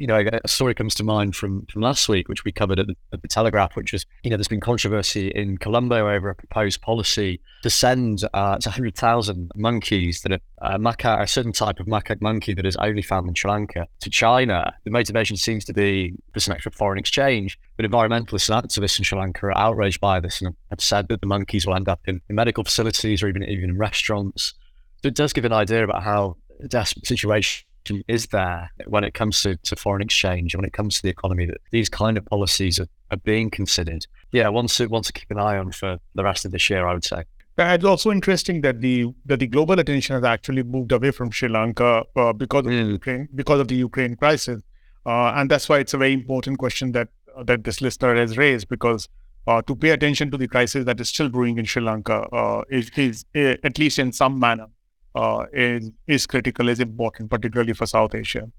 you know, a story comes to mind from, from last week, which we covered at the, at the, Telegraph, which was, you know, there's been controversy in Colombo over a proposed policy to send uh, 100,000 monkeys that are uh, macaque, a certain type of macaque monkey that is only found in Sri Lanka to China. The motivation seems to be for some extra foreign exchange, but environmentalists and activists in Sri Lanka are outraged by this and have said that the monkeys will end up in, in medical facilities or even even in restaurants. So it does give an idea about how desperate situation is there when it comes to, to foreign exchange, when it comes to the economy, that these kind of policies are, are being considered. Yeah, one to, one to keep an eye on for the rest of this year, I would say. It's also interesting that the that the global attention has actually moved away from Sri Lanka uh, because of mm. Ukraine because of the Ukraine crisis, uh, and that's why it's a very important question that uh, that this listener has raised because uh, to pay attention to the crisis that is still brewing in Sri Lanka uh, is, is, is at least in some manner uh, is is critical, is important, particularly for South Asia.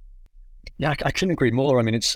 Yeah, I, I couldn't agree more. I mean, it's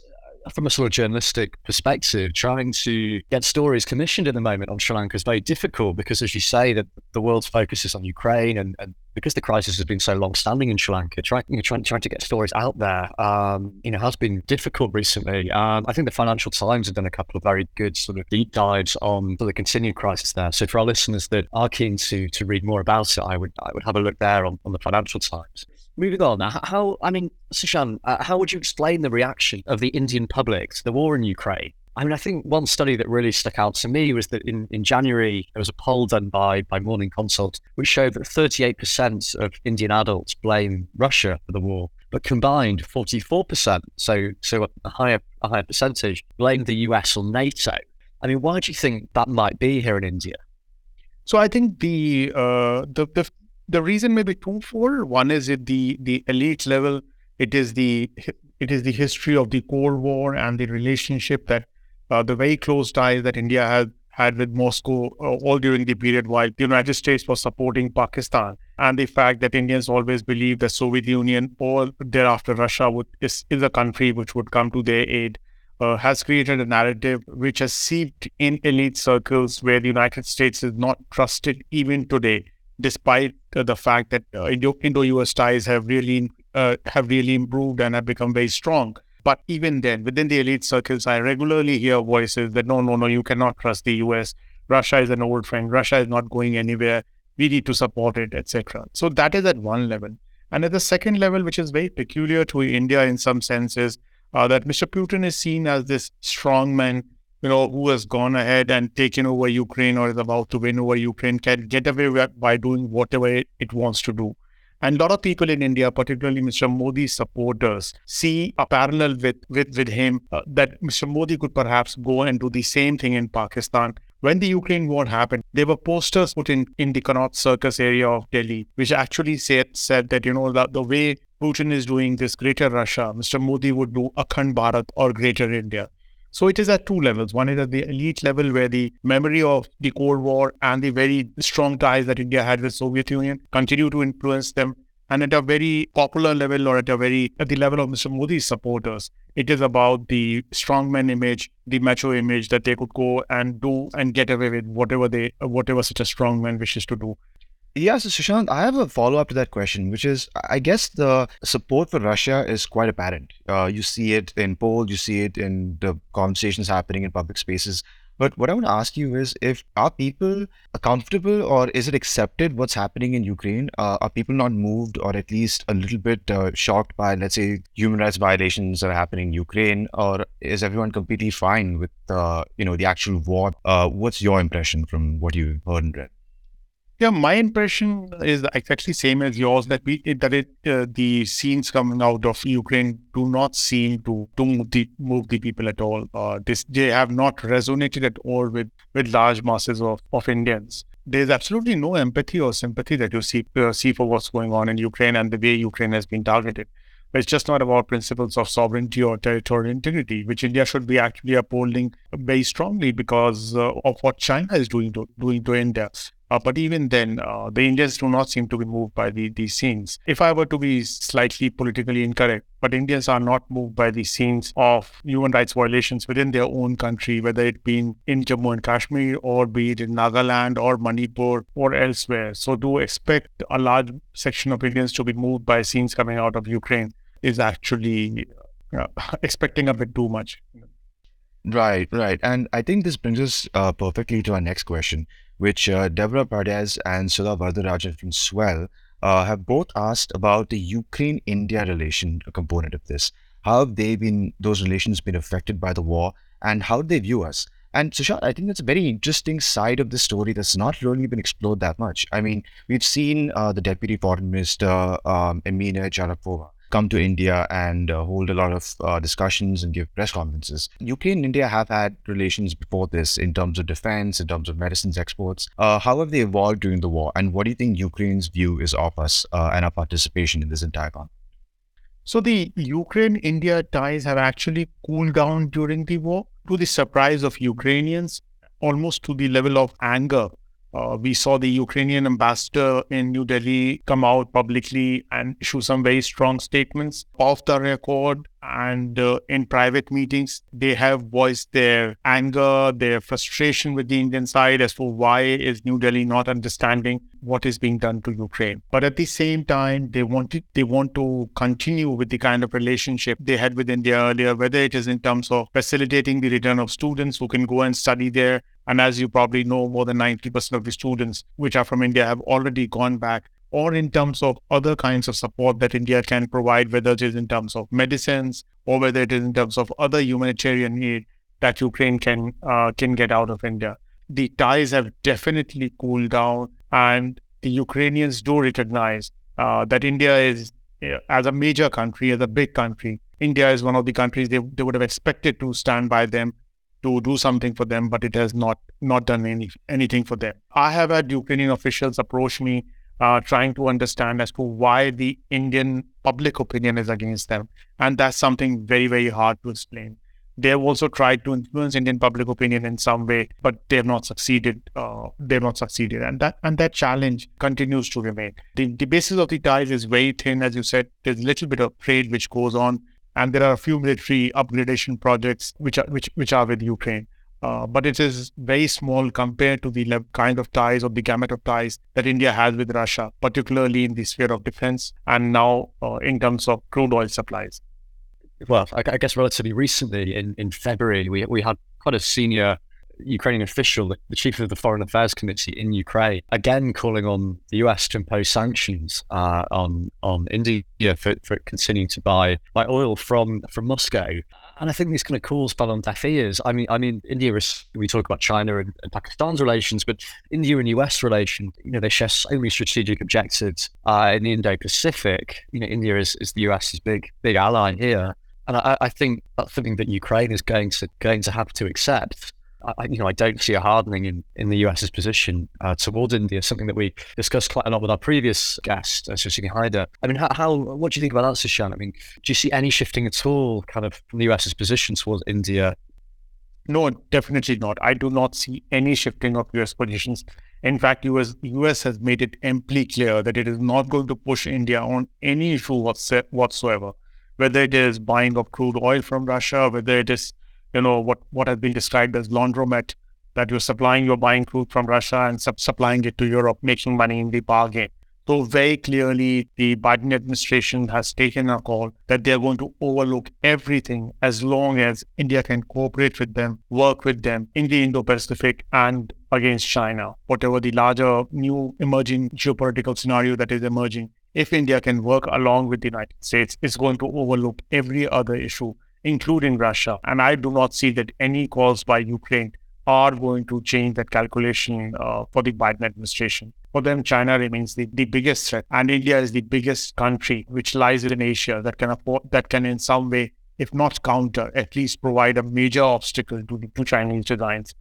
from a sort of journalistic perspective, trying to get stories commissioned at the moment on Sri Lanka is very difficult because, as you say, that the world's focus is on Ukraine, and, and because the crisis has been so long-standing in Sri Lanka, trying trying, trying to get stories out there, um, you know, has been difficult recently. Um, I think the Financial Times have done a couple of very good sort of deep dives on the continued crisis there. So for our listeners that are keen to to read more about it, I would I would have a look there on, on the Financial Times moving on, how, I mean, Sushant, uh, how would you explain the reaction of the Indian public to the war in Ukraine? I mean, I think one study that really stuck out to me was that in, in January, there was a poll done by, by Morning Consult, which showed that 38% of Indian adults blame Russia for the war, but combined 44%, so, so a higher, a higher percentage, blame the US or NATO. I mean, why do you think that might be here in India? So I think the uh, the, the the reason may be twofold. One is at the the elite level, it is the it is the history of the Cold War and the relationship that uh, the very close ties that India had had with Moscow uh, all during the period while the United States was supporting Pakistan, and the fact that Indians always believed the Soviet Union or thereafter Russia would is, is a country which would come to their aid. Uh, has created a narrative which has seeped in elite circles where the United States is not trusted even today despite the fact that uh, Indo-US ties have really uh, have really improved and have become very strong. But even then, within the elite circles, I regularly hear voices that no, no, no, you cannot trust the US. Russia is an old friend. Russia is not going anywhere. We need to support it, etc. So that is at one level. And at the second level, which is very peculiar to India in some senses, uh, that Mr. Putin is seen as this strongman you know, who has gone ahead and taken over Ukraine or is about to win over Ukraine can get away by doing whatever it, wants to do. And a lot of people in India, particularly Mr. Modi's supporters, see a parallel with, with, with him uh, that Mr. Modi could perhaps go and do the same thing in Pakistan. When the Ukraine war happened, there were posters put in, in the Connaught Circus area of Delhi, which actually said, said that, you know, that the way Putin is doing this greater Russia, Mr. Modi would do Akhand Bharat or greater India. So it is at two levels. One is at the elite level where the memory of the Cold War and the very strong ties that India had with Soviet Union continue to influence them. And at a very popular level or at a very at the level of Mr. Modi's supporters, it is about the strongman image, the macho image that they could go and do and get away with whatever they whatever such a strongman wishes to do. Yeah, so Sushant, I have a follow up to that question, which is I guess the support for Russia is quite apparent. Uh, you see it in polls, you see it in the conversations happening in public spaces. But what I want to ask you is if are people comfortable or is it accepted what's happening in Ukraine? Uh, are people not moved or at least a little bit uh, shocked by, let's say, human rights violations that are happening in Ukraine? Or is everyone completely fine with, uh, you know, the actual war? Uh, what's your impression from what you've heard and read? Yeah, my impression is exactly same as yours that we that it uh, the scenes coming out of Ukraine do not seem to to move the, move the people at all. Uh, this they have not resonated at all with with large masses of of Indians. There's absolutely no empathy or sympathy that you see uh, see for what's going on in Ukraine and the way Ukraine has been targeted. But it's just not about principles of sovereignty or territorial integrity, which India should be actually upholding very strongly because uh, of what China is doing to doing to India. Uh, but even then, uh, the Indians do not seem to be moved by the, these scenes. If I were to be slightly politically incorrect, but Indians are not moved by the scenes of human rights violations within their own country, whether it be in Jammu and Kashmir or be it in Nagaland or Manipur or elsewhere. So to expect a large section of Indians to be moved by scenes coming out of Ukraine is actually uh, *laughs* expecting a bit too much. Right, right. And I think this brings us uh, perfectly to our next question which uh, Deborah Pardes and Sudha Vardarajan from Swell uh, have both asked about the Ukraine-India relation component of this. How have they been, those relations been affected by the war and how do they view us? And Sushant, I think that's a very interesting side of the story that's not really been explored that much. I mean, we've seen uh, the Deputy Foreign Minister, um, Emine Dzhaparova, come to India and uh, hold a lot of uh, discussions and give press conferences. UK and India have had relations before this in terms of defense, in terms of medicines exports. Uh, how have they evolved during the war? And what do you think Ukraine's view is of us uh, and our participation in this entire conflict? So the Ukraine-India ties have actually cooled down during the war to the surprise of Ukrainians, almost to the level of anger uh, we saw the Ukrainian ambassador in New Delhi come out publicly and issue some very strong statements off the record and uh, in private meetings. They have voiced their anger, their frustration with the Indian side as to why is New Delhi not understanding what is being done to Ukraine. But at the same time, they wanted they want to continue with the kind of relationship they had with India earlier, whether it is in terms of facilitating the return of students who can go and study there and as you probably know, more than 90% of the students which are from India have already gone back, or in terms of other kinds of support that India can provide, whether it is in terms of medicines or whether it is in terms of other humanitarian aid that Ukraine can uh, can get out of India. The ties have definitely cooled down, and the Ukrainians do recognize uh, that India is, as a major country, as a big country, India is one of the countries they, they would have expected to stand by them to do something for them, but it has not not done any anything for them. I have had Ukrainian officials approach me uh, trying to understand as to why the Indian public opinion is against them, and that's something very very hard to explain. They have also tried to influence Indian public opinion in some way, but they have not succeeded. Uh, they have not succeeded, and that and that challenge continues to remain. The, the basis of the ties is very thin, as you said. There's a little bit of trade which goes on and there are a few military upgradation projects which are which which are with Ukraine. Uh, but it is very small compared to the kind of ties or the gamut of ties that India has with Russia, particularly in the sphere of defense and now uh, in terms of crude oil supplies. Well, I, I, guess relatively recently in, in February, we, we had quite a senior Ukrainian official, the, chief of the Foreign Affairs Committee in Ukraine, again calling on the US to impose sanctions uh, on on India for, for continuing to buy buy oil from from Moscow. And I think these kind of calls fell on deaf ears. I mean, I mean, India is. We talk about China and, and Pakistan's relations, but India and US relations, you know, they share so many strategic objectives uh, in the Indo-Pacific. You know, India is, is the US's big big ally here, and I, I think that's something that Ukraine is going to going to have to accept. I, you know, I don't see a hardening in, in the US's position uh, towards India, something that we discussed quite a lot with our previous guest, uh, Suhasini Haider. I mean, how, how, what do you think about that, Sushant? I mean, do you see any shifting at all kind of from the US's position towards India? No, definitely not. I do not see any shifting of US positions In fact, US, US has made it amply clear that it is not going to push India on any issue whatsoever, whether it is buying of crude oil from Russia, whether it is, you know, what, what has been described as laundromat, that you're supplying, you're buying crude from Russia and sub- supplying it to Europe, making money in the bargain. So very clearly, the Biden administration has taken a call that they're going to overlook everything as long as India can cooperate with them, work with them in the Indo-Pacific and against China, whatever the larger new emerging geopolitical scenario that is emerging. If India can work along with the United States, it's going to overlook every other issue, including Russia. And I do not see that any calls by Ukraine are going to change that calculation uh, for the Biden administration. For them, China remains the, the biggest threat, and India is the biggest country which lies in Asia that can afford that can in some way, if not counter, at least provide a major obstacle to the to Chinese designs.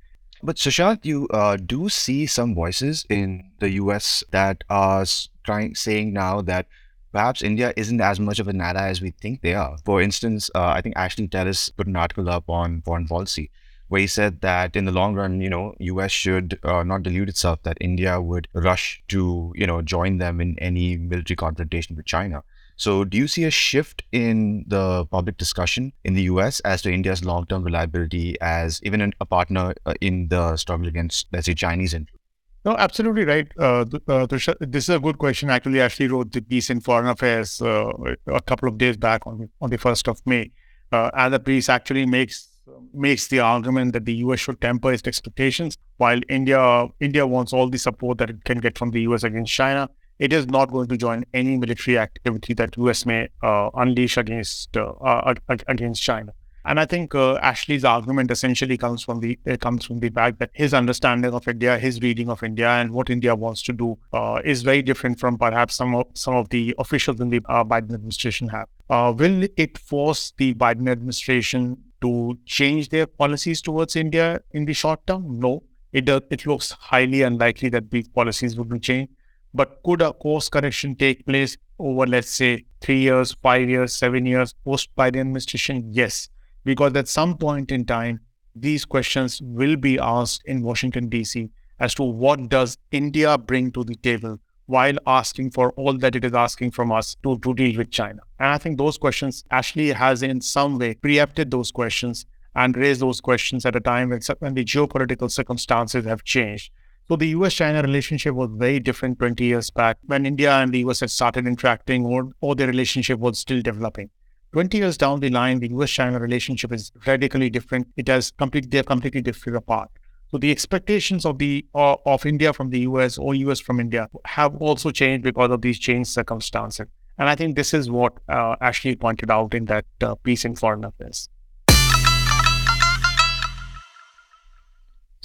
But Sushant, you uh, do see some voices in the U.S. that are trying saying now that perhaps India isn't as much of an ally as we think they are. For instance, uh, I think Ashley Tellis put an article up on foreign policy where he said that in the long run, you know, US should uh, not delude itself that India would rush to, you know, join them in any military confrontation with China. So, do you see a shift in the public discussion in the US as to India's long term reliability as even a partner uh, in the struggle against, let's say, Chinese influence? No, absolutely right. Uh, uh, this is a good question. Actually, I actually wrote the piece in Foreign Affairs uh, a couple of days back on, on the 1st of May. Uh, and the piece actually makes makes the argument that the US should temper its expectations, while India India wants all the support that it can get from the US against China. It is not going to join any military activity that US may uh, unleash against uh, against China. And I think uh, Ashley's argument essentially comes from the uh, comes from the fact that his understanding of India, his reading of India, and what India wants to do uh, is very different from perhaps some of some of the officials in the uh, Biden administration have. Uh, will it force the Biden administration to change their policies towards India in the short term? No, it does, it looks highly unlikely that these policies would be changed. But could a course correction take place over, let's say, three years, five years, seven years post Biden administration? Yes because at some point in time, these questions will be asked in Washington, D.C. as to what does India bring to the table while asking for all that it is asking from us to, to deal with China. And I think those questions Ashley has in some way preempted those questions and raised those questions at a time when, when the geopolitical circumstances have changed. So the US China relationship was very different 20 years back when India and the US had started interacting or, or their relationship was still developing. 20 years down the line, the US China relationship is radically different. It has complete, they're completely different apart. So the expectations of the uh, of India from the US or US from India have also changed because of these changed circumstances. And I think this is what uh, Ashley pointed out in that uh, piece in Foreign Affairs.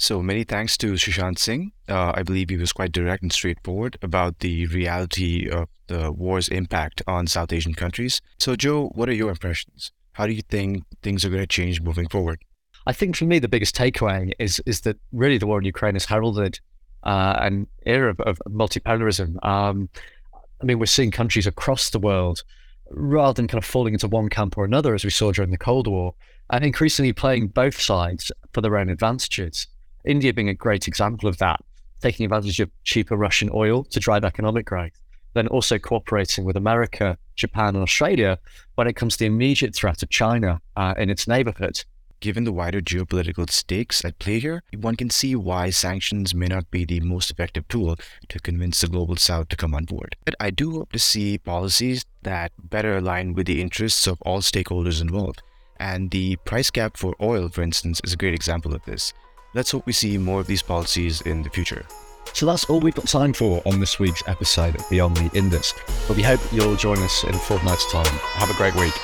So many thanks to Sushant Singh. Uh, I believe he was quite direct and straightforward about the reality of the war's impact on South Asian countries. So, Joe, what are your impressions? How do you think things are going to change moving forward? I think for me, the biggest takeaway is is that really the war in Ukraine has heralded uh, an era of, of multipolarism. Um, I mean, we're seeing countries across the world, rather than kind of falling into one camp or another, as we saw during the Cold War, and increasingly playing both sides for their own advantages. India being a great example of that, taking advantage of cheaper Russian oil to drive economic growth, then also cooperating with America, Japan, and Australia when it comes to the immediate threat of China uh, in its neighborhood. Given the wider geopolitical stakes at play here, one can see why sanctions may not be the most effective tool to convince the global south to come on board. But I do hope to see policies that better align with the interests of all stakeholders involved. And the price cap for oil, for instance, is a great example of this. Let's hope we see more of these policies in the future. So that's all we've got time for on this week's episode of Beyond the Indus. But we hope you'll join us in a fortnight's time. Have a great week.